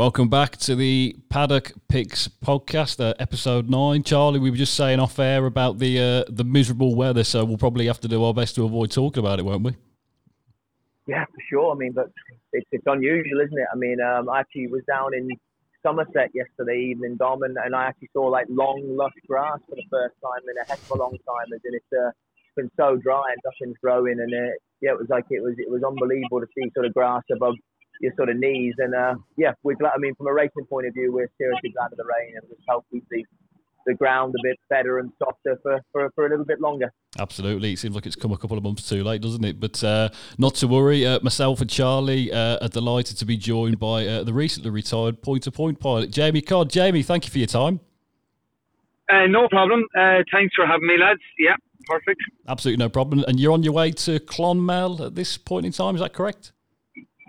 Welcome back to the Paddock Picks podcast, uh, episode nine. Charlie, we were just saying off air about the uh, the miserable weather, so we'll probably have to do our best to avoid talking about it, won't we? Yeah, for sure. I mean, but it's, it's unusual, isn't it? I mean, um, I actually was down in Somerset yesterday evening, Dom, and, and I actually saw like long, lush grass for the first time in a heck of a long time. In, it's uh, been so dry and nothing's growing, and uh, yeah, it was like it was it was unbelievable to see sort of grass above your sort of knees. And uh, yeah, we're glad. I mean, from a racing point of view, we're seriously glad of the rain and just hope we see the ground a bit better and softer for, for, for a little bit longer. Absolutely. It seems like it's come a couple of months too late, doesn't it? But uh, not to worry. Uh, myself and Charlie uh, are delighted to be joined by uh, the recently retired point to point pilot, Jamie Codd. Jamie, thank you for your time. Uh, no problem. Uh, thanks for having me, lads. Yeah, perfect. Absolutely no problem. And you're on your way to Clonmel at this point in time, is that correct?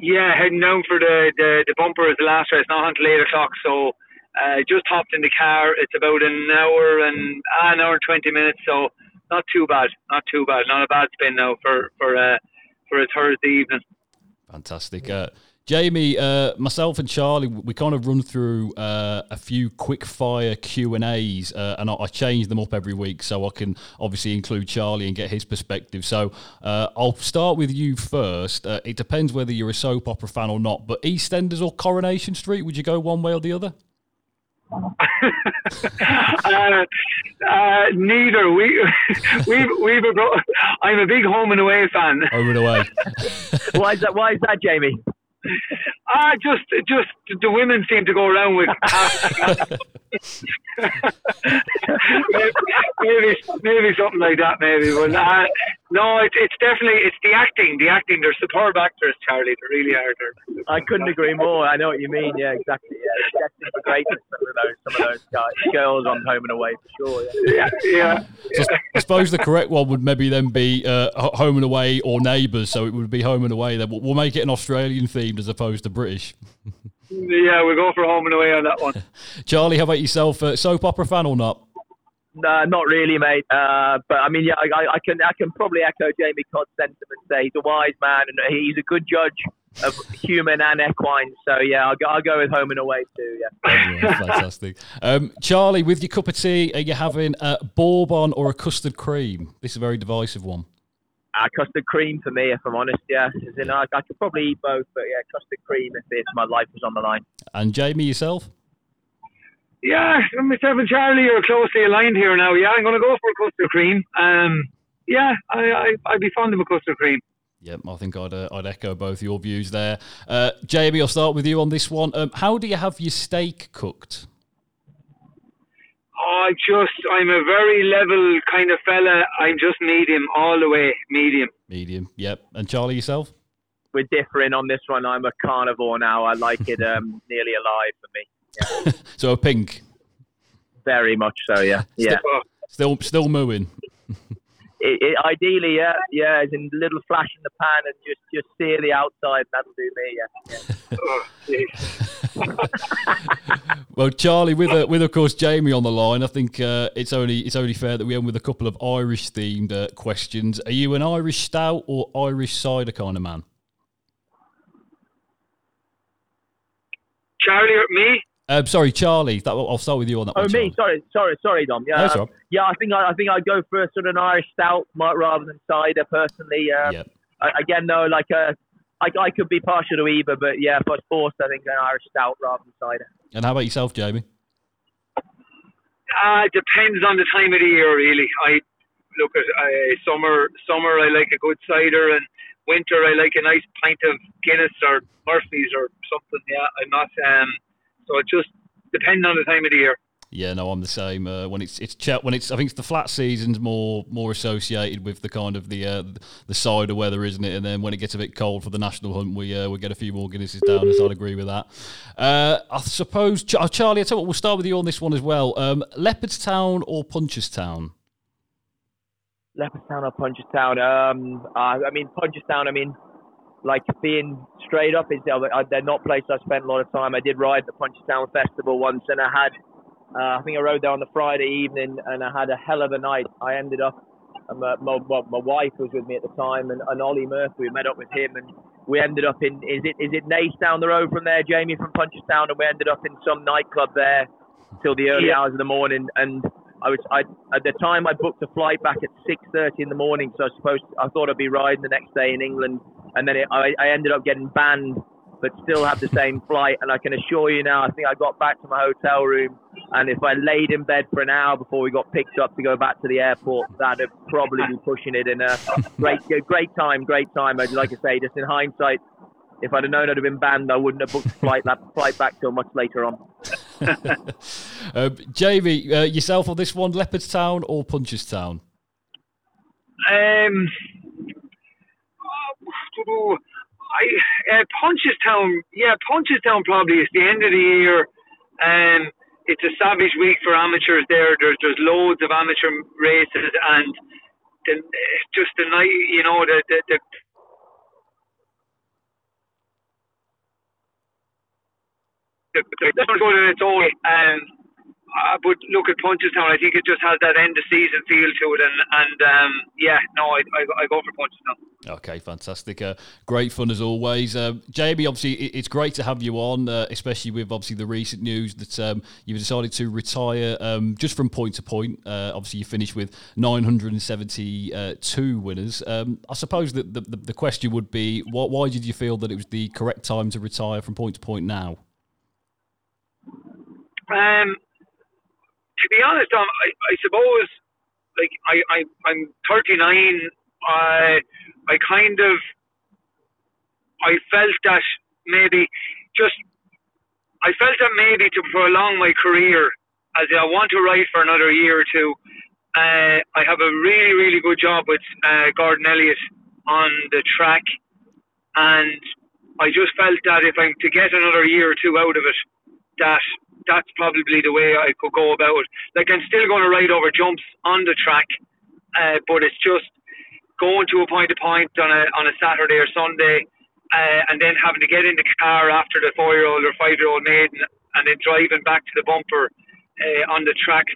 Yeah, heading down for the, the, the bumper is the last race, not until 8 o'clock. So uh, just hopped in the car. It's about an hour and an hour and 20 minutes. So not too bad. Not too bad. Not a bad spin now for, for, uh, for a Thursday evening. Fantastic. Uh, Jamie, uh, myself and Charlie, we kind of run through uh, a few quick fire Q and A's, uh, and I, I, change them up every week so I can obviously include Charlie and get his perspective. So uh, I'll start with you first. Uh, it depends whether you're a soap opera fan or not, but EastEnders or Coronation Street, would you go one way or the other? uh, uh, neither. We we've we've a, I'm a big home and away fan. Home and away. why is that? Why is that, Jamie? Ah, just just the women seem to go around with. maybe, maybe something like that. Maybe, but uh, no, it, it's definitely it's the acting. The acting. They're superb actors, Charlie. They really are. They're, I couldn't agree more. I know what you mean. Yeah, exactly. Yeah, destined for greatness. Some of those, some of those guys, girls on Home and Away for sure. Yeah, yeah. yeah. So I suppose the correct one would maybe then be uh, Home and Away or Neighbours. So it would be Home and Away. Then we'll make it an Australian themed as opposed to British. Yeah, we'll go for home and away on that one. Charlie, how about yourself? Uh, soap opera fan or not? No, not really, mate. Uh, but I mean, yeah, I, I, can I can probably echo Jamie Codd's sentiment. Say he's a wise man and he's a good judge of human and equine. So yeah, I'll go, I'll go with home and away too. Yeah, yeah fantastic. Um, Charlie, with your cup of tea, are you having a bourbon or a custard cream? This is a very divisive one. Uh, custard cream for me, if I'm honest. Yeah, As in, I, I could probably eat both, but yeah, custard cream if, if my life was on the line. And Jamie, yourself? Yeah, myself and Charlie are closely aligned here now. Yeah, I'm going to go for a custard cream. Um, yeah, I, I, I'd be fond of a custard cream. Yep, I think I'd, uh, I'd echo both your views there. Uh, Jamie, I'll start with you on this one. Um, how do you have your steak cooked? I just, I'm a very level kind of fella. I'm just medium all the way, medium. Medium, yep. And Charlie, yourself? We're differing on this one. I'm a carnivore now. I like it um, nearly alive for me. Yeah. so a pink? Very much so, yeah. yeah. Still, still mooing. It, it, ideally, yeah, yeah, as in a little flash in the pan and just just sear the outside. That'll do me, yeah. yeah. oh, well, Charlie, with uh, with of course Jamie on the line, I think uh, it's only it's only fair that we end with a couple of Irish themed uh, questions. Are you an Irish stout or Irish cider kind of man? Charlie or me? Um, sorry, Charlie. That, I'll start with you on that. Oh, one, me. Sorry, sorry, sorry, Dom. Yeah, no, um, yeah. I think I, I think I'd go for a sort of an Irish stout rather than cider. Personally, um, yep. again, though, like a, uh, I, I could be partial to either, but yeah, if I was forced, I think an Irish stout rather than cider. And how about yourself, Jamie? Uh, depends on the time of the year, really. I look at uh, summer. Summer, I like a good cider, and winter, I like a nice pint of Guinness or Murphy's or something. Yeah, I'm not. Um, so it just depends on the time of the year. Yeah, no, I'm the same. Uh, when it's it's when it's I think it's the flat season's more more associated with the kind of the uh, the cider weather, isn't it? And then when it gets a bit cold for the national hunt, we uh, we get a few more Guinnesses down. So I'd agree with that. Uh, I suppose Charlie, I tell you what, we'll start with you on this one as well. Um, Leopardstown or Punchestown? Leopardstown or Punchestown? Um, I mean Punchestown. I mean like being straight up is they're not places I spent a lot of time. I did ride the Punchestown Festival once, and I had uh, I think I rode there on the Friday evening, and I had a hell of a night. I ended up and my, my, my wife was with me at the time, and, and Ollie Murphy. We met up with him, and we ended up in is it is it Naas down the road from there, Jamie from Punchestown, and we ended up in some nightclub there till the early yeah. hours of the morning. And I was I at the time I booked a flight back at six thirty in the morning, so I suppose I thought I'd be riding the next day in England, and then it, I, I ended up getting banned but still have the same flight. And I can assure you now, I think I got back to my hotel room, and if I laid in bed for an hour before we got picked up to go back to the airport, that'd probably be pushing it in a great, great time, great time. Like I say, just in hindsight, if I'd have known I'd have been banned, I wouldn't have booked a flight that flight back till much later on. uh, Jamie, uh, yourself on this one, Leopardstown or Punchestown? Um, oh, I uh, Punchestown, yeah, Punchestown probably is the end of the year. Um, it's a savage week for amateurs there. There's there's loads of amateur races and the, just the night, you know, the the, the the, the, the, the, its own. Um, uh, but look at Punchestown. I think it just has that end of season feel to it, and and um, yeah, no, I, I, I, go for Punchestown. Okay, fantastic. Uh, great fun as always, uh, Jamie. Obviously, it's great to have you on, uh, especially with obviously the recent news that um, you've decided to retire um, just from point to point. Uh, obviously, you finished with 972 winners. Um, I suppose that the, the, the question would be, what, why did you feel that it was the correct time to retire from point to point now? Um, to be honest, um, I, I suppose, like I, I I'm 39. I I kind of I felt that maybe just I felt that maybe to prolong my career, as I want to write for another year or two. Uh, I have a really really good job with uh, Gordon Elliott on the track, and I just felt that if I'm to get another year or two out of it, that that's probably the way I could go about it. Like I'm still going to ride over jumps on the track, uh, but it's just going to a point to point on a on a Saturday or Sunday, uh, and then having to get in the car after the four year old or five year old maiden, and then driving back to the bumper. Uh, on the track,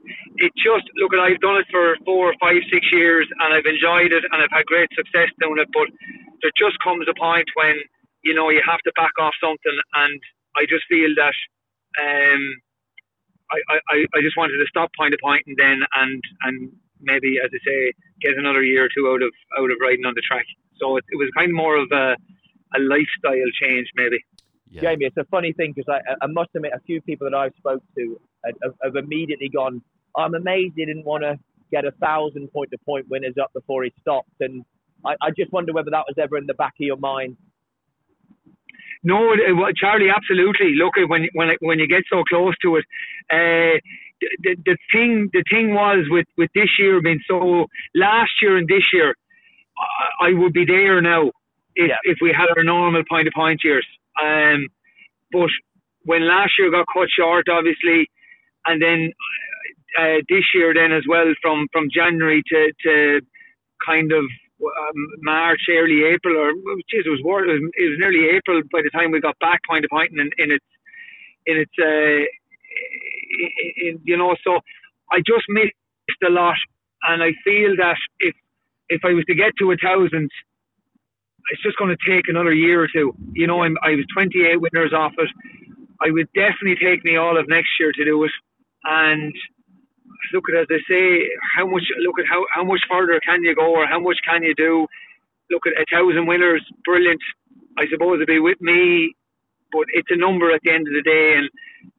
it just look at I've done it for four, five, six years, and I've enjoyed it, and I've had great success doing it. But there just comes a point when you know you have to back off something, and I just feel that um, I, I, I just wanted to stop point to point and then and and maybe as I say get another year or two out of out of riding on the track. So it, it was kind of more of a a lifestyle change maybe. Yeah. Jamie, it's a funny thing because I, I must admit a few people that I've spoke to have, have immediately gone. I'm amazed he didn't want to get a thousand point to point winners up before he stopped, and I, I just wonder whether that was ever in the back of your mind no, Charlie, absolutely. Look, when when when you get so close to it, uh, the, the thing the thing was with with this year being so last year and this year, I, would be there now if yeah. if we had our normal point to point years. Um, but when last year got cut short, obviously, and then uh, this year then as well from from January to to kind of March, early April, or geez, it was, war, it was it was nearly April by the time we got back point to point in, in its in its uh, in, you know. So I just missed a lot, and I feel that if if I was to get to a thousand, it's just going to take another year or two. You know, I'm, I was 28 winners off it. I would definitely take me all of next year to do it, and look at as they say, how much look at how, how much further can you go or how much can you do? Look at a thousand winners, brilliant. I suppose it'd be with me, but it's a number at the end of the day. And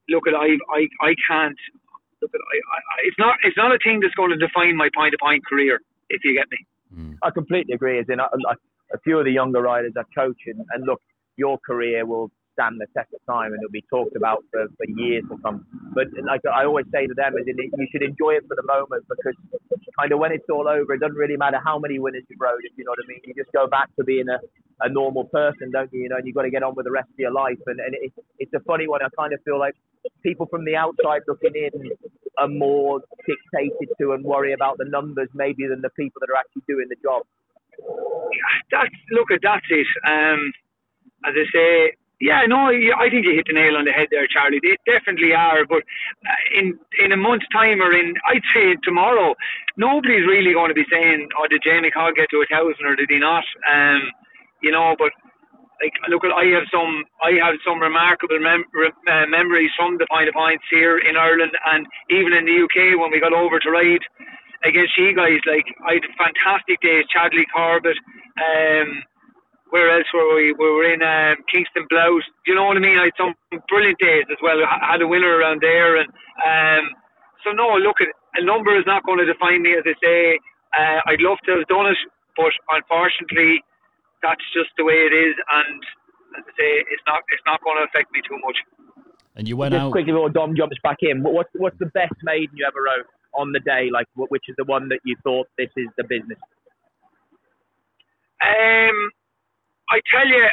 look at I I, I can't look at I, I, it's not it's not a thing that's going to define my point to point career. If you get me, mm. I completely agree. As in, a, a few of the younger riders I coach, and, and look, your career will stand the test of time and it'll be talked about for, for years to come. But like I always say to them, is you should enjoy it for the moment because kind of when it's all over, it doesn't really matter how many winners you rode, if you know what I mean. You just go back to being a, a normal person, don't you? You know, and you've got to get on with the rest of your life. And, and it, it's a funny one. I kind of feel like people from the outside looking in are more dictated to and worry about the numbers maybe than the people that are actually doing the job. That's look at that's it. Um, as I say, Yeah, no, I think you hit the nail on the head there, Charlie. They definitely are, but uh, in in a month's time or in, I'd say tomorrow, nobody's really going to be saying, "Oh, did Jamie Codd get to a thousand or did he not?" Um, you know, but like look I have some I have some remarkable mem- uh, memories from the Point to Points here in Ireland and even in the UK when we got over to ride against you guys. Like I had fantastic days, Chaddesley Corbett. Um, where else were we? We were in um, Kingston Blount. Do you know what I mean? I had some brilliant days as well. I had a winner around there, and um, so no. Look, a number is not going to define me, as I say. Uh, I'd love to have done it, but unfortunately, that's just the way it is, and as I say, it's not it's not going to affect me too much. And you went Just out quickly before Dom jumps back in. what- What's what's the best maiden you ever rode on the day? Like, which is the one that you thought this is the business? Um, I tell you,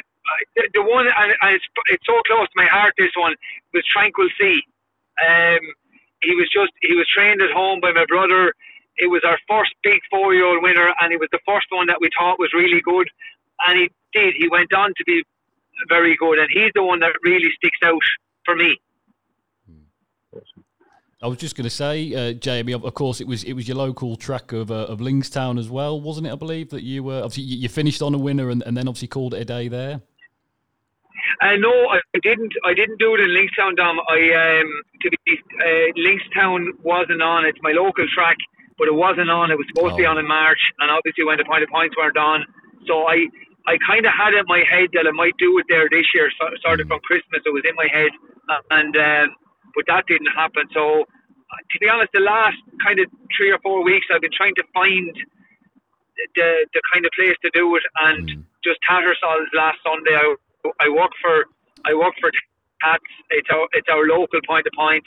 the, the one, and, and it's, it's so close to my heart. This one was Tranquil Sea. Um, he was just he was trained at home by my brother. It was our first big four-year-old winner, and it was the first one that we thought was really good. And he did. He went on to be very good, and he's the one that really sticks out for me. I was just going to say, uh, Jamie. Of course, it was it was your local track of uh, of Lingstown as well, wasn't it? I believe that you were obviously you finished on a winner and, and then obviously called it a day there. Uh, no, I didn't. I didn't do it in Lingstown, Dom. I um, to be uh, Lingstown wasn't on. It's my local track, but it wasn't on. It was supposed to be Oh. on in March, and obviously when the point to points weren't on, so I I kind of had it in my head that I might do it there this year. So, sort of from Christmas, it was in my head, and um, but that didn't happen. So uh, to be honest, the last kind of three or four weeks, I've been trying to find the the kind of place to do it, and Mm. just Tattersalls last Sunday. I, I work for I work for Tats. It's our it's our local point to point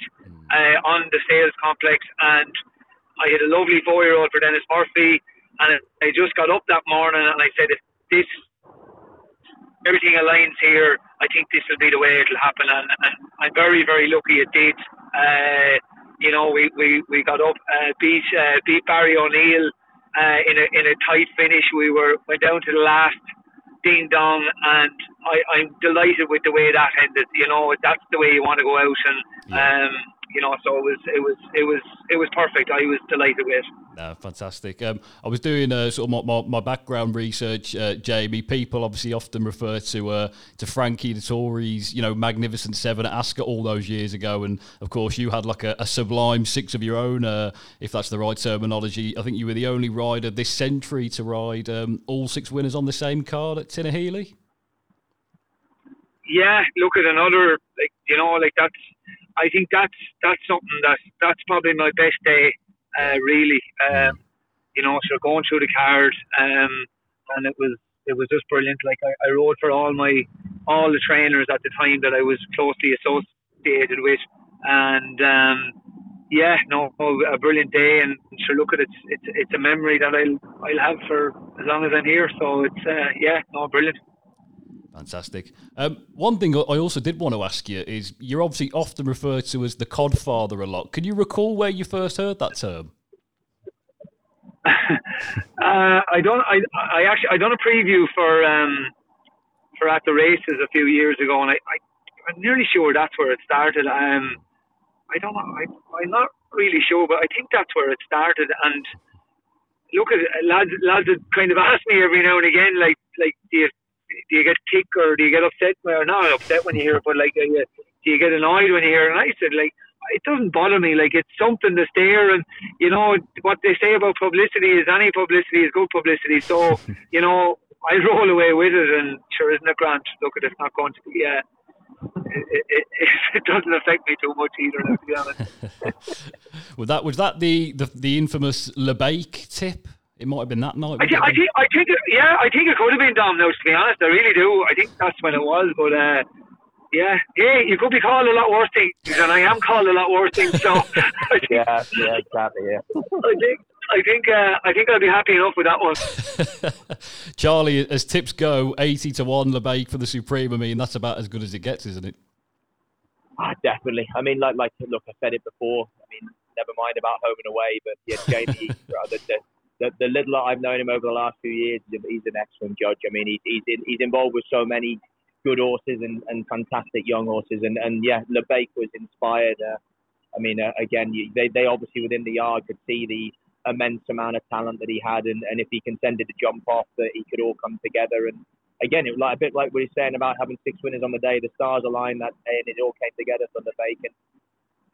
uh, on the sales complex, and I had a lovely four year old for Dennis Murphy, and I just got up that morning and I said, if this everything aligns here, I think this will be the way it'll happen, and, and I'm very very lucky it did. Uh, you know, we, we, we got up, uh, beat uh, beat Barry O'Neill uh, in a in a tight finish. We were went down to the last ding dong, and I, I'm delighted with the way that ended. You know, that's the way you want to go out, and um, you know, so it was it was it was it was perfect. I was delighted with. it. No, fantastic. Um, I was doing uh, sort of my, my, my background research, uh, Jamie. People obviously often refer to uh, to Frankie Dettori's, you know, magnificent seven at Ascot all those years ago, and of course you had like a, a sublime six of your own, uh, if that's the right terminology. I think you were the only rider this century to ride um, all six winners on the same card at Tinahely. yeah, look at another like you know like that's I think that's that's something that that's probably my best day uh, really. Um, you know so going through the card um, and it was it was just brilliant. Like I, I rode for all my all the trainers at the time that I was closely associated with. And um, yeah no a brilliant day. And sure look at it it's it's a memory that I'll I'll have for as long as I'm here. So it's uh, yeah no brilliant Fantastic. Um, one thing I also did want to ask you is you're obviously often referred to as the Codfather a lot. Can you recall where you first heard that term? uh, I don't. I, I actually I done a preview for um for at the races a few years ago, and I, I I'm nearly sure that's where it started. Um, I don't know. I, I'm not really sure, but I think that's where it started. And look at lads. Lads would kind of asked me every now and again, like like do you do you get tick or do you get upset? Well, not upset when you hear it, but like uh, do you get annoyed when you hear it? And I said like it doesn't bother me. Like it's something that's there, and you know what they say about publicity is any publicity is good publicity. So you know I roll away with it, and sure isn't it, Grant? Look at it's not going to be. Uh, it, it, it, it doesn't affect me too much either, to be honest. Was that was that the the, the infamous Labaik tip? It might have been that night. I think, I think, I think, it, yeah, I think it could have been Dom. Now, to be honest, I really do. I think that's when it was. But uh, yeah, hey, you could be called a lot worse things, and I am called a lot worse things. So think, Yeah, yeah, exactly. Yeah. I think, I think, uh, I think I'll be happy enough with that one. Charlie, as tips go, eighty to one Labaik for the Supreme. I mean, that's about as good as it gets, isn't it? Ah, definitely. I mean, like, like, look, I said it before. I mean, never mind about home and away, but yeah, Jamie, the, the, the, the little I've known him over the last few years, he's an excellent judge. I mean, he, he's in, he's involved with so many good horses and, and fantastic young horses. And, and yeah, Labaik was inspired. Uh, I mean, uh, again, you, they, they obviously within the yard could see the immense amount of talent that he had, and, and if he consented to jump off, that he could all come together. And again, it was like a bit like what he's saying about having six winners on the day. The stars aligned that day, and it all came together for the bacon.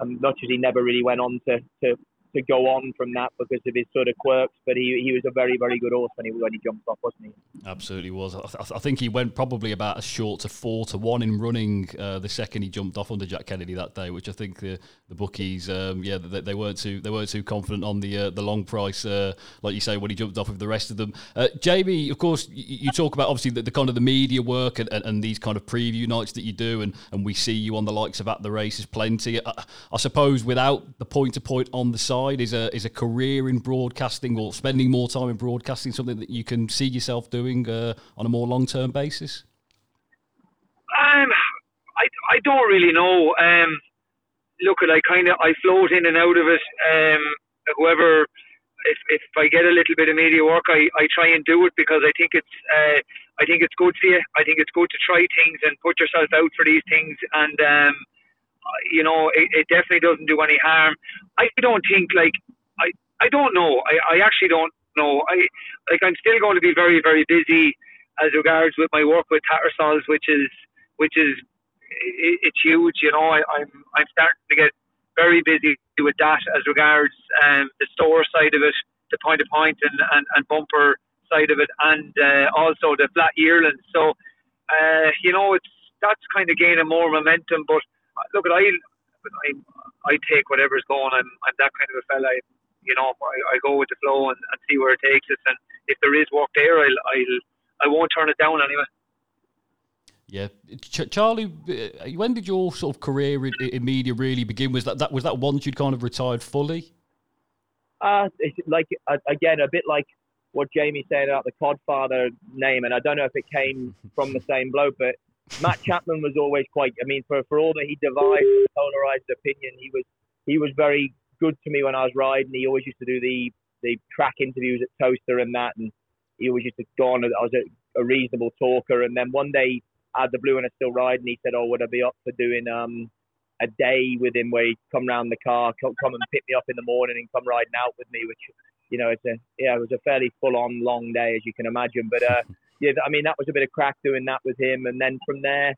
And much as he never really went on to, to to go on from that because of his sort of quirks. But he, he was a very, very good horse when he, when he jumped off, wasn't he? Absolutely was. I, th- I think he went probably about as short to four to one in running uh, the second he jumped off under Jack Kennedy that day, which I think the, the bookies, um, yeah, they, they, weren't too they weren't too confident on the uh, the long price, uh, like you say, when he jumped off with the rest of them. Uh, Jamie, of course, you, you, talk about obviously the, the, kind of the media work and, and, and, these kind of preview nights that you do, and, and we see you on the likes of at the races plenty. I, I suppose without the point to point on the side is a is a career in broadcasting or spending more time in broadcasting something that you can see yourself doing uh, on a more long term basis? Um, I, I don't really know. Um, look, I kind of I float in and out of it. Um, whoever, if, if I get a little bit of media work, I, I try and do it because I think it's uh, I think it's good for you. I think it's good to try things and put yourself out for these things. And um, you know, it, it definitely doesn't do any harm. I don't think like I I don't know. I, I actually don't know. I like I'm still going to be very very busy as regards with my work with Tattersalls, which is which is it, it's huge. You know, I, I'm I'm starting to get very busy with that as regards um, the store side of it, the point to point and, and, and bumper side of it, and uh, also the flat yearling. So, uh, you know, it's that's kind of gaining more momentum. But uh, look, I I, I take whatever's going. I'm I'm that kind of a fella you know, I, I go with the flow and, and see where it takes us. And if there is work there, I'll, I'll I won't turn it down anyway. Yeah, Ch- Charlie, uh, when did your sort of career in, in, media really begin? Was that, that was that once you'd kind of retired fully? Uh, like again, a bit like what Jamie said about the Codfather name, and I don't know if it came from the same bloke, but Matt Chapman was always quite. I mean, for for all that he devised polarized opinion, he was he was very good to me when I was riding. He always used to do the the track interviews at Towcester and that, and he always used to go on. I was a, a reasonable talker, and then one day I had the blue and I still riding. He said, "Oh, would I be up for doing um a day with him where he'd come round the car, come, come and pick me up in the morning, and come riding out with me?" Which you know, it's a yeah, it was a fairly full on long day as you can imagine. But uh, yeah, I mean that was a bit of crack doing that with him, and then from there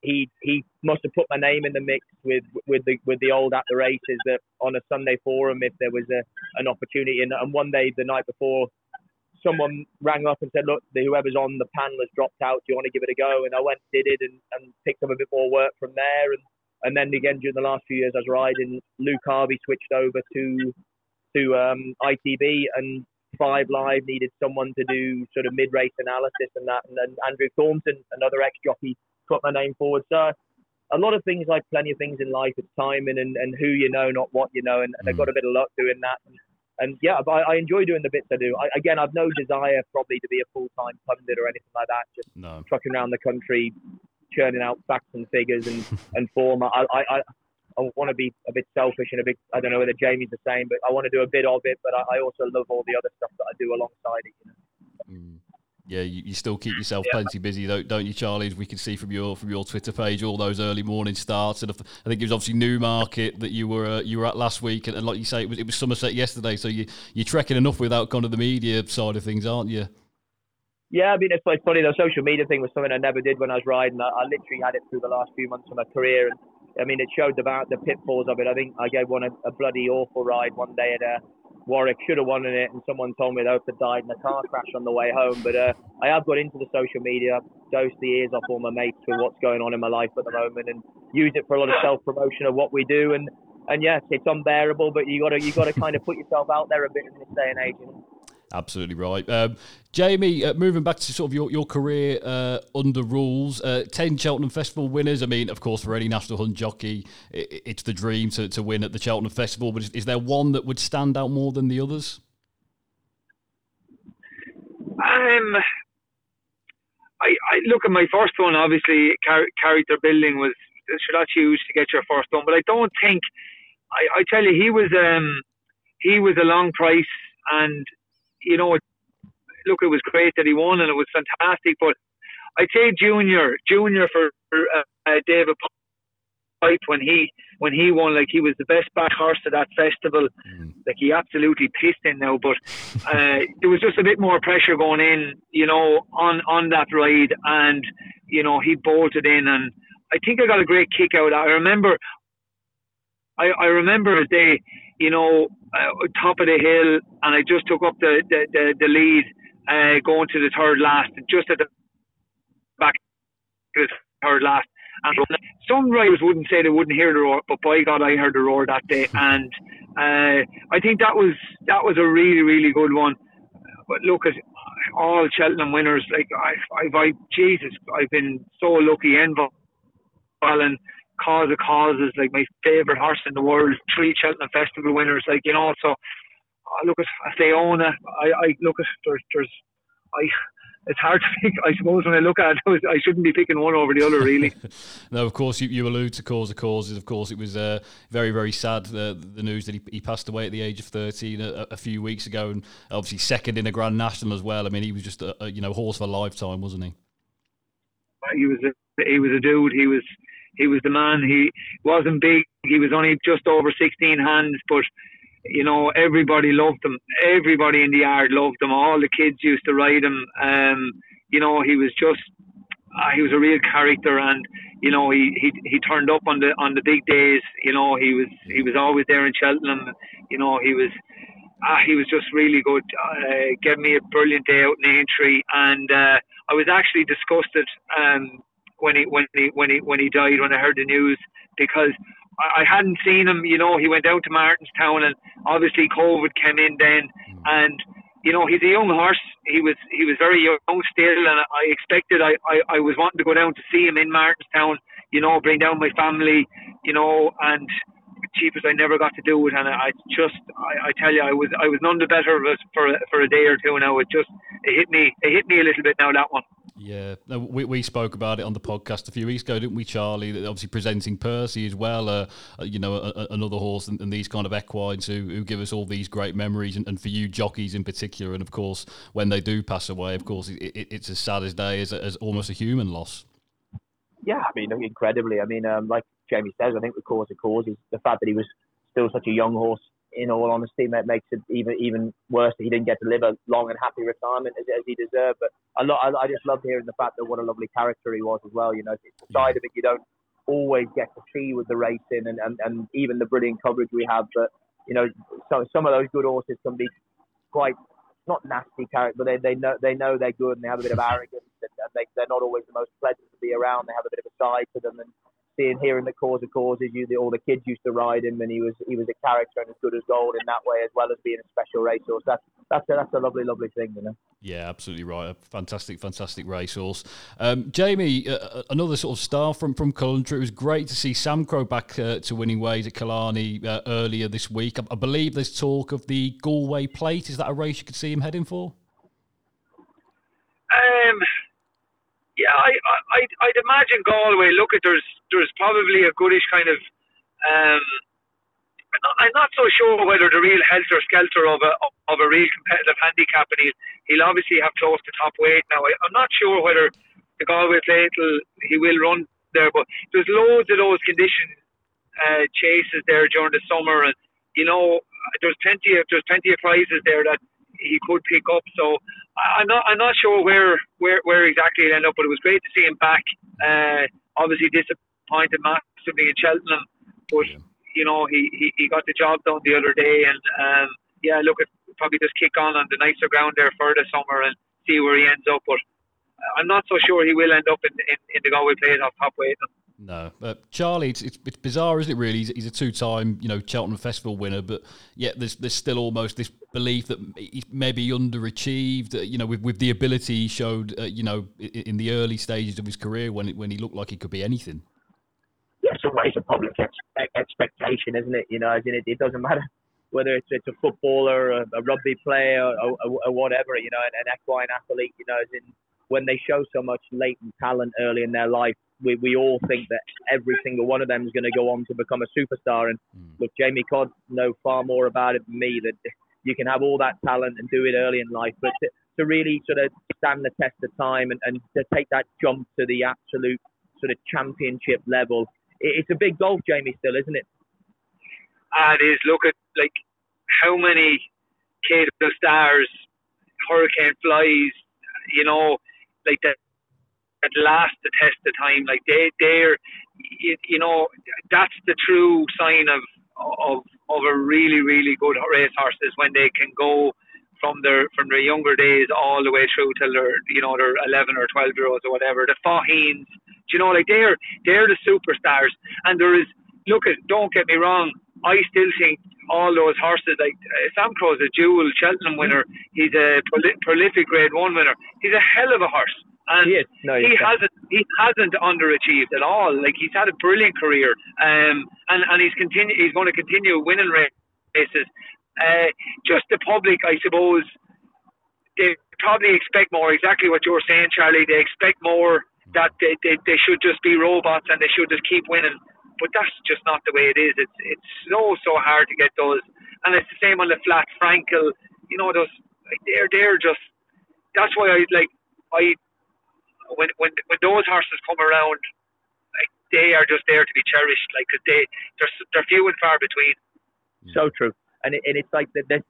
he he must have put my name in the mix with with the with the old at the races that on a Sunday forum if there was a an opportunity and, and one day the night before someone rang up and said look whoever's on the panel has dropped out. Do you want to give it a go? And I went did it and, and picked up a bit more work from there and and then again during the last few years I was riding Luke Harvey switched over to to um, ITV and Five Live needed someone to do sort of mid race analysis and that and then Andrew Thornton another ex jockey put my name forward. So a lot of things, like plenty of things in life, it's timing and, and who you know, not what you know. And, and mm. I got a bit of luck doing that. And, and yeah, I, I enjoy doing the bits I do. I, again, I've no desire probably to be a full time pundit or anything like that. Just no. trucking around the country, churning out facts and figures and, and form. I, I, I, want to be a bit selfish and a bit, I don't know whether Jamie's the same, but I want to do a bit of it. But I, I also love all the other stuff that I do alongside it. You know? Mm yeah, you, you, still keep yourself yeah. plenty busy, don't, don't you, Charlie? As we can see from your from your Twitter page, all those early morning starts, and I think it was obviously Newmarket that you were uh, you were at last week, and, and, like you say, it was it was Somerset yesterday. So you you're trekking enough without kind of the media side of things, aren't you? Yeah, I mean it's like funny. The social media thing was something I never did when I was riding. I, I literally had it through the last few months of my career, and I mean it showed about the pitfalls of it. I think I gave one a, a bloody awful ride one day at a Warwick should have won in it, and someone told me they hope died in a car crash on the way home. But uh, I have got into the social media, dosed the ears off all my mates with what's going on in my life at the moment, and use it for a lot of self promotion of what we do. And and yes, it's unbearable, but you got to you got to kind of put yourself out there a bit in this day and age. Know? Absolutely right. Um, Jamie, uh, moving back to sort of your, your career uh, under rules, uh, 10 Cheltenham Festival winners. I mean, of course, for any national hunt jockey, it, it's the dream to, to win at the Cheltenham Festival, but is, is, there one that would stand out more than the others? Um, I, I look at my first one, obviously, car- character building was, sure, that's huge to get your first one, but I don't think, I, I tell you, he was, um, he was a long price and you know, look, it was great that he won and it was fantastic, but I'd say junior, junior for uh, uh, David Pipe when he when he won. Like he was the best back horse at that festival. Mm. Like he absolutely pissed in now, but uh, there was just a bit more pressure going in, you know, on on that ride, and you know he bolted in, and I think I got a great kick out. I remember, I I remember a day, you know, uh, top of the hill, and I just took up the the the, the lead, uh, going to the third last, just at the back, the third last and some riders wouldn't say they wouldn't hear the roar, but by God, I heard the roar that day, and uh, I think that was that was a really really good one. But look at all Cheltenham winners. Like I, I've, I, Jesus, I've been so lucky. Envoi Allen Cause of Causes, like my favourite horse in the world. Three Cheltenham Festival winners, like you know. So I look at Fiona. I, I look at there's, there's I it's hard to pick. I suppose when I look at it, I shouldn't be picking one over the other, really. no, of course, you, you allude to cause of causes. Of course, it was uh, very, very sad the, the news that he, he passed away at the age of 13 a, a, few weeks ago, and obviously second in a Grand National as well. I mean, he was just a, a you know horse of a lifetime, wasn't he? He was a, he was a dude. He was he was the man. He wasn't big. He was only just over 16 hands, but you know, everybody loved him. Everybody in the yard loved him. All the kids used to ride him. Um, you know, he was just uh, he was a real character, and you know, he, he he turned up on the on the big days. You know, he was he was always there in Cheltenham. You know, he was. Uh, he was just really good. Uh, gave me a brilliant day out in Aintree, and uh, I was actually disgusted um, when he when he when he when he died when I heard the news because I I hadn't seen him. You know, he went out to Martinstown, and obviously COVID came in then. Mm. And you know, he's a young horse. He was he was very young still, and I expected. I, I, I was wanting to go down to see him in Martinstown. You know, bring down my family. You know, and cheapest I never got to do it, and I just I, I tell you I was I was none the better of it for for a day or two now. It just it hit me it hit me a little bit now that one. Yeah, we, we spoke about it on the podcast a few weeks ago, didn't we, Charlie? Obviously, presenting Percy as well, uh, uh you know, a, a, another horse, and, and, these kind of equines who, who give us all these great memories, and, and, for you jockeys in particular. And of course, when they do pass away, of course, it, it, it's as sad as day as, as almost a human loss. Yeah, I mean, incredibly. I mean, um, like Jamie says, I think the cause of cause is the fact that he was still such a young horse in all honesty, that makes it even even worse that he didn't get to live a long and happy retirement as, as he deserved. But a lot, I, I just loved hearing the fact that what a lovely character he was as well. You know, it's the side of it you don't always get to see with the racing and, and, and even the brilliant coverage we have. But you know, so some of those good horses can be quite not nasty character, but they, they know they know they're good and they have a bit of arrogance and, and they, they're not always the most pleasant to be around. They have a bit of a side to them, and seeing hearing the cause of causes. You, the, all the kids used to ride him, and he was he was a character and as good as gold in that way, as well as being a special racehorse. That's that's a, that's a lovely, lovely thing, you know. Yeah, absolutely right. A fantastic, fantastic racehorse. Um, Jamie, uh, uh, another sort of star from from Cullentra. It was great to see Samcro back uh, to winning ways at Killarney uh, earlier this week. I, I, believe there's talk of the Galway Plate. Is that a race you could see him heading for? Um, yeah, I, I, I'd imagine Galway. Look at there's there's probably a goodish kind of. Um, I'm not, so sure whether the real helter skelter of a of a real competitive handicap, and he'll, he'll obviously have close to top weight now. I, I'm not sure whether the Galway plate he will run there, but there's loads of those condition uh, chases there during the summer, and you know there's plenty of there's plenty of prizes there that he could pick up. So I'm not I'm not sure where where, where exactly he'll end up, but it was great to see him back. Uh, obviously disappointed massively in Cheltenham, but yeah. you know he, he, he got the job done the other day, and um, yeah, look, at probably just kick on on the nicer ground there for the summer and see where he ends up. But I'm not so sure he will end up in in, in the Galway plate off top weight. No, but Charlie, it's, it's, it's, bizarre, isn't it? Really, he's, he's, a two-time, you know, Cheltenham Festival winner, but yet there's there's still almost this belief that he maybe underachieved. Uh, you know, with, with the ability he showed, uh, you know, in, in, the early stages of his career when it, when he looked like he could be anything. Yeah, it's always a public ex- expectation, isn't it? You know, as in it, it doesn't matter whether it's, it's a footballer, a, a rugby player, or, or, or, whatever. You know, an, an equine athlete. You know, as in when they show so much latent talent early in their life we, we all think that every single one of them is going to go on to become a superstar. And mm. look, Jamie Codd know far more about it than me that you can have all that talent and do it early in life, but to, to really sort of stand the test of time and, and to take that jump to the absolute sort of championship level. It's a big golf, Jamie, still, isn't it? Ah, it is. Look at like how many Kauto stars, Hurricane flies, you know, like that that last the test of time. Like they, they're, you, know, that's the true sign of of of a really really good race horses when they can go from their from their younger days all the way through till they're you know they're 11 or 12 year olds or whatever. The Faugheens, you know, like they're they're the superstars. And there is look at don't get me wrong, I still think all those horses like uh, Samcro's a dual Cheltenham winner. He's a prol- prolific Grade One winner. He's a hell of a horse. And he, no, he hasn't he hasn't underachieved at all. Like he's had a brilliant career, um, and and he's continue he's going to continue winning races. Uh, just the public, I suppose, they probably expect more. Exactly what you're saying, Charlie. They expect more that they, they, they should just be robots and they should just keep winning. But that's just not the way it is. It's it's so so hard to get those, and it's the same on the flat Frankel. You know those like they're they're just. That's why I like I when when when those horses come around, like they are just there to be cherished. Like cause they they're they're few and far between. So true, and it, and it's like the, the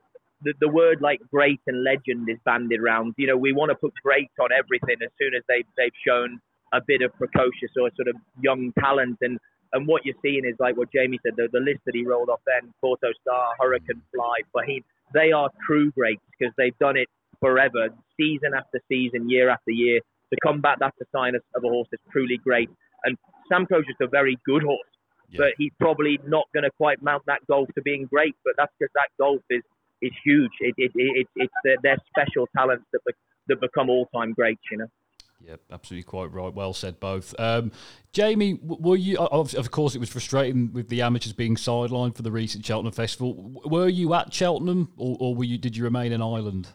the the word like great and legend is bandied around. You know, we want to put great on everything as soon as they they've shown a bit of precocious or sort of young talent and. And what you're seeing is like what Jamie said, the, the list that he rolled off then, Kauto Star, Hurricane Fly, Faugheen, they are true greats because they've done it forever, season after season, year after year to combat that's a sign of, of a horse that's truly great. And Sam just a very good horse, yeah. but he's probably not going to quite mount that golf to being great. But that's because that golf is is huge. It, it, it, it's their, their special talents that be, that become all time greats. You know. Yeah, absolutely quite right. Well said, both. Um, Jamie, were you? Of course, it was frustrating with the amateurs being sidelined for the recent Cheltenham Festival. Were you at Cheltenham, or, or were you? Did you remain in Ireland?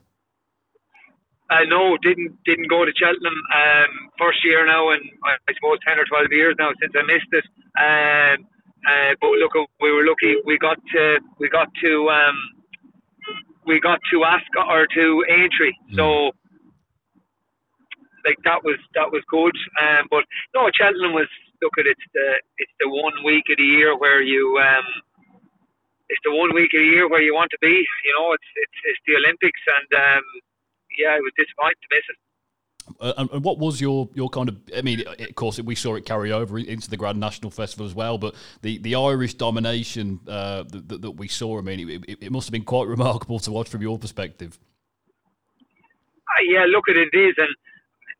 Uh, no, didn't didn't go to Cheltenham. Um, first year now, and I suppose ten or twelve years now since I missed it. Um, uh, but look, we were lucky. We got to we got to um, we got to Ascot or to Aintree. Mm. So like that was that was good. Um, but no, Cheltenham was look at it's the it's the one week of the year where you um, it's the one week of the year where you want to be. You know, it's it's, it's the Olympics and. Um, yeah, it was disappointing to miss it. Uh, and, and, what was your, your kind of? I mean, of course, we saw it carry over into the Grand National Festival as well. But the, the Irish domination uh, that, that, we saw, I mean, it, it, must have been quite remarkable to watch from your perspective. Uh, yeah, look at it is, and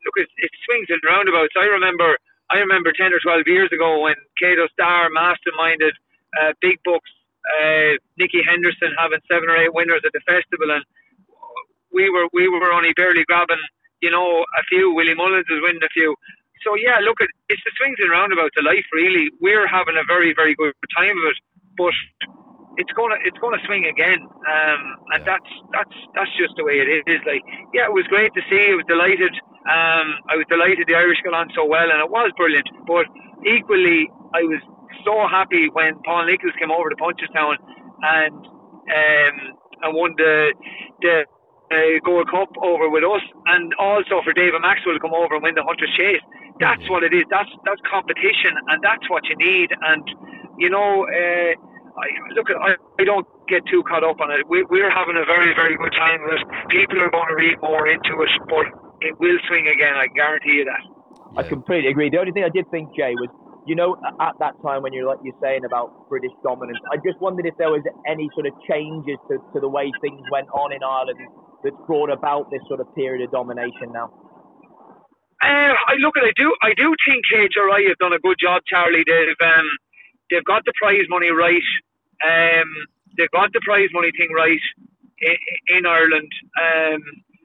look, it, it swings and roundabouts. I remember, I remember ten or twelve years ago when Kauto Star masterminded uh, big books, uh, Nicky Henderson having seven or eight winners at the festival, and we were we were only barely grabbing, you know, a few. Willie Mullins was winning a few. So yeah, look at it's the swings and roundabouts of life. Really, we're having a very very good time of it, but it's gonna it's gonna swing again, um, and yeah. that's that's that's just the way it is. Like yeah, it was great to see. I was delighted. Um, I was delighted the Irish got on so well, and it was brilliant. But equally, I was so happy when Paul Nicholls came over to Punchestown and um, and won the the uh, Gold Cup over with us, and also for David Maxwell to come over and win the Hunter's Chase. That's what it is. That's that's competition, and that's what you need. And you know, uh, I, look, I, I don't get too caught up on it. We, we're having a very very good time with it. People are going to read more into it, but it will swing again. I guarantee you that. Yeah. I completely agree. The only thing I did think, Jay, was you know, at that time when you're like you're saying about British dominance, I just wondered if there was any sort of changes to, to the way things went on in Ireland that's brought about this sort of period of domination now? Uh, I look at I do I do think HRI have done a good job, Charlie. They've um, they've got the prize money right. Um, they've got the prize money thing right in, in Ireland. Um,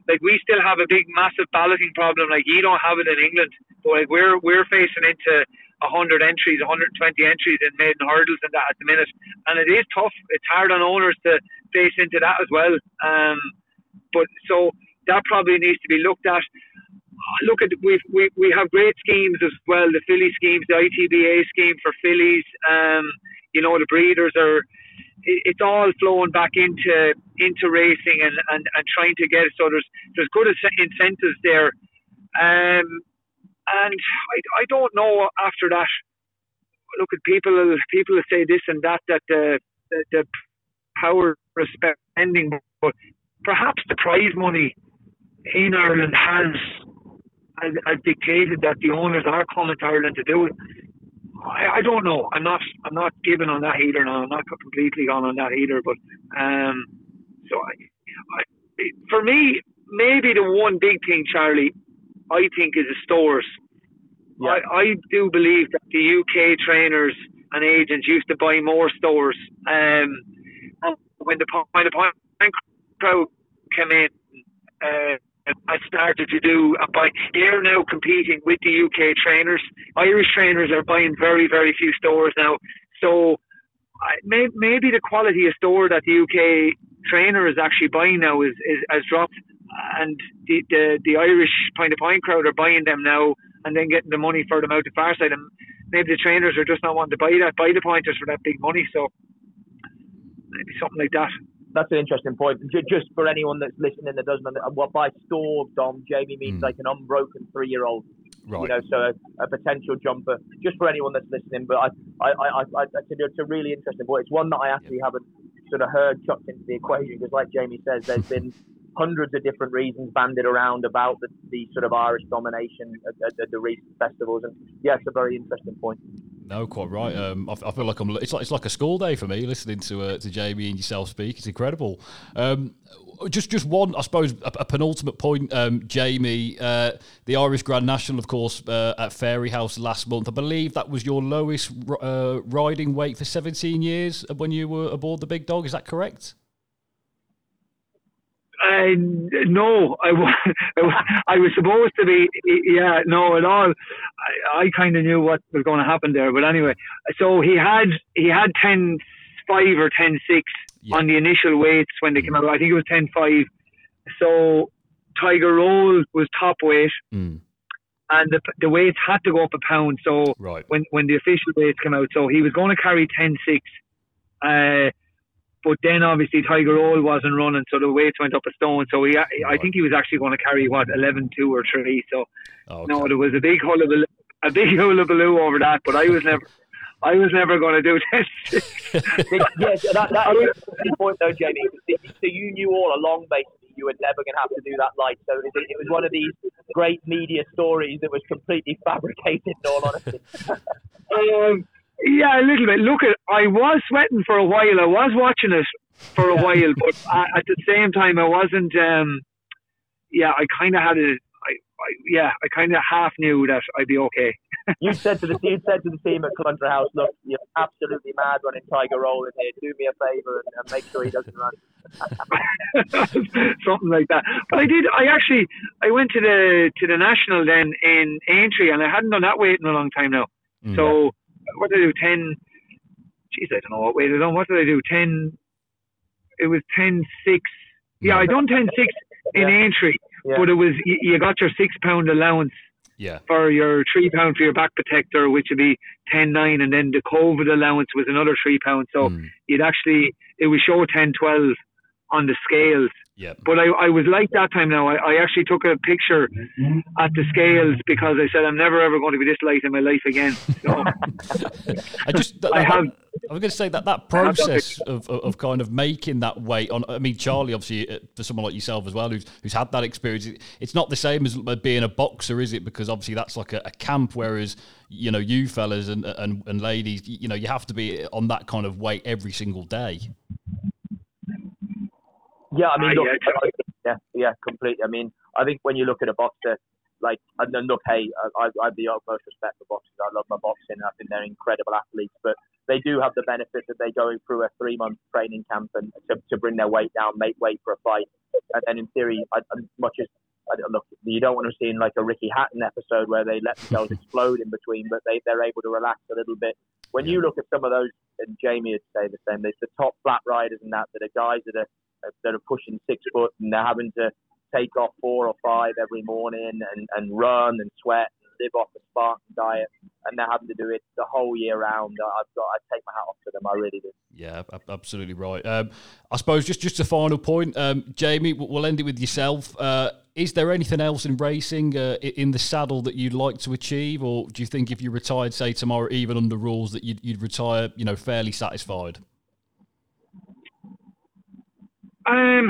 like we still have a big, massive balloting problem. Like you don't have it in England, but like we're we're facing into hundred entries, 120 entries in maiden hurdles and that at the minute, and it is tough. It's hard on owners to face into that as well. Um, but so that probably needs to be looked at. Look at we we we have great schemes as well. The filly schemes, the ITBA scheme for fillies. Um, you know the breeders are it's all flowing back into into racing and, and, and trying to get it. So there's there's good incentives there, um, and I, I don't know after that. Look at people people say this and that that the the, the power of spending, but perhaps the prize money in Ireland has, has, has dictated that the owners are coming to Ireland to do it. I, I don't know. I'm not. I'm not giving on that either. Now I'm not completely gone on that either. But um, so I, I, for me, maybe the one big thing, Charlie, I think is the stores. Yeah. I, I do believe that the UK trainers and agents used to buy more stores. Um, when the when the crowd came in, uh, I started to do a bike. They're now competing with the UK trainers. Irish trainers are buying very, very few stores now. So may, maybe the quality of store that the UK trainer is actually buying now is, is has dropped, and the, the the Irish point of point crowd are buying them now and then getting the money for them out the far side. And maybe the trainers are just not wanting to buy that, buy the pointers for that big money. So maybe something like that that's an interesting point. Just for anyone that's listening that doesn't know, what by store, Dom, Jamie means mm. like an unbroken three year old. Right. You know, so a, a, potential jumper. Just for anyone that's listening, but I, I, I, I, it's a really interesting point. It's one that I actually yeah. haven't sort of heard chucked into the equation because, like Jamie says, there's been hundreds of different reasons banded around about the, the sort of Irish domination at, at, at the recent festivals, and yeah, it's a very interesting point. No, quite right. Um, I, I, feel like I'm. It's like it's like a school day for me listening to uh, to Jamie and yourself speak. It's incredible. Um, just just one, I suppose, a, a penultimate point, um, Jamie. Uh, the Irish Grand National, of course, uh, at Fairyhouse last month. I believe that was your lowest uh, riding weight for 17 years when you were aboard the Big Dog. Is that correct? Uh, no, I, I was supposed to be, yeah, no, at all. I, I kind of knew what was going to happen there, but anyway. So he had he had ten five or ten six yeah. on the initial weights when they came out. I think it was ten five. So Tiger Roll was top weight. Mm. And the, the weights had to go up a pound. So right. when, when the official weights came out, so he was going to carry 10 6. Uh, but then obviously Tiger Roll wasn't running, so the weights went up a stone. So he, I think he was actually going to carry what 11, 2 or three. So okay. no, there was a big hullabaloo, a big hullabaloo over that. But I was never. I was never going to do this. yes, that, that is the point though, Jamie. So you knew all along, basically, you were never going to have to do that light. So it, it was one of these great media stories that was completely fabricated. In all honesty. um, yeah, a little bit. Look, at I was sweating for a while. I was watching it for a while, but at the same time, I wasn't. Um, yeah, I kind of had a. I, I, yeah, I kind of half knew that I'd be okay. you said to the you said to the team at Cullentra House, look, you're absolutely mad running Tiger Roll in here. Do me a favour and, and make sure he doesn't run. Something like that. But I did. I actually I went to the to the national then in Aintree, and I hadn't done that weight in a long time now. Mm. So what did I do? Ten. Jeez, I don't know what weight I done. What did I do? Ten. It was ten six. Yeah, I done ten six in yeah. Aintree, yeah. but it was you, you got your six pound allowance. Yeah. For your three pound for your back protector, which would be ten nine, and then the COVID allowance was another three pound. So mm. you'd actually it would show ten twelve on the scales. Yeah. But I, I was like that time now. I, I actually took a picture at the scales because I said I'm never ever going to be this light in my life again. So I just that, I have. I was going to say that that process of, of, kind of making that weight on. I mean, Charlie, obviously, uh, for someone like yourself as well, who's who's had that experience, it's not the same as being a boxer, is it? Because obviously that's like a, a camp, whereas you know you fellas and, and and ladies, you know, you have to be on that kind of weight every single day. Yeah, I mean, look, yeah, yeah, completely. I mean, I think when you look at a boxer, like, and then look, hey, I, I have the utmost respect for boxers. I love my boxing. I think they're incredible athletes, but they do have the benefit that they're going through a three month training camp and to, to bring their weight down, make weight for a fight. And, and in theory, I, as much as I don't, look, you don't want to see in like a Ricky Hatton episode where they let themselves explode in between, but they, they're able to relax a little bit. When you look at some of those, and Jamie would say the same, there's the top flat riders and that, that are guys that are that are pushing six foot and they're having to take off four or five every morning and, and run and sweat and live off a Spartan diet and they're having to do it the whole year round. I've got I take my hat off to them. I really do. Yeah, absolutely right. Um, I suppose just just a final point, um, Jamie. We'll end it with yourself. Uh, is there anything else in racing uh, in the saddle that you'd like to achieve, or do you think if you retired, say tomorrow, even under rules, that you'd, you'd retire, you know, fairly satisfied? Um,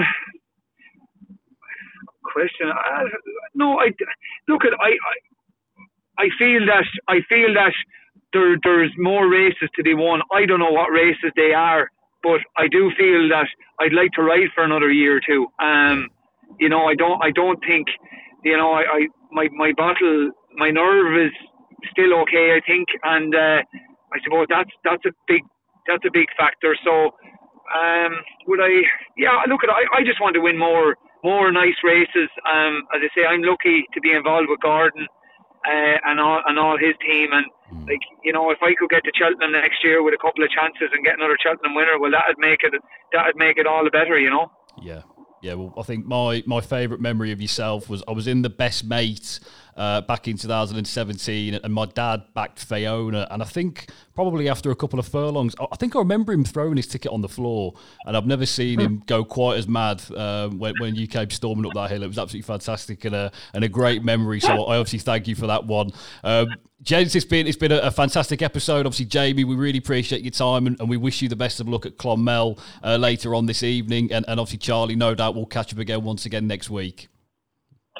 question. Uh, no, I look at I, I I feel that I feel that there there's more races to be won. I don't know what races they are, but I do feel that I'd like to ride for another year or two. Um, you know, I don't I don't think you know I, I my my battle my nerve is still okay. I think, and uh, I suppose that's that's a big that's a big factor. So. Um, would I? Yeah, look at. I, I just want to win more more nice races. Um, as I say, I'm lucky to be involved with Gordon uh, and all and all his team. And mm. like you know, if I could get to Cheltenham next year with a couple of chances and get another Cheltenham winner, well, that'd make it that'd make it all the better, you know. Yeah, yeah. Well, I think my my favourite memory of yourself was I was in the Best Mate uh, back in 2017, and my dad backed Fayonagh. And I think probably after a couple of furlongs, I think I remember him throwing his ticket on the floor, and I've never seen him go quite as mad um, when, when you came storming up that hill. It was absolutely fantastic and a, and a great memory. So I obviously thank you for that one. Um, Gents, it's been it's been a, a, fantastic episode. Obviously, Jamie, we really appreciate your time and, and we wish you the best of luck at Clonmel uh, later on this evening. And, and obviously, Charlie, no doubt we'll catch up again once again next week.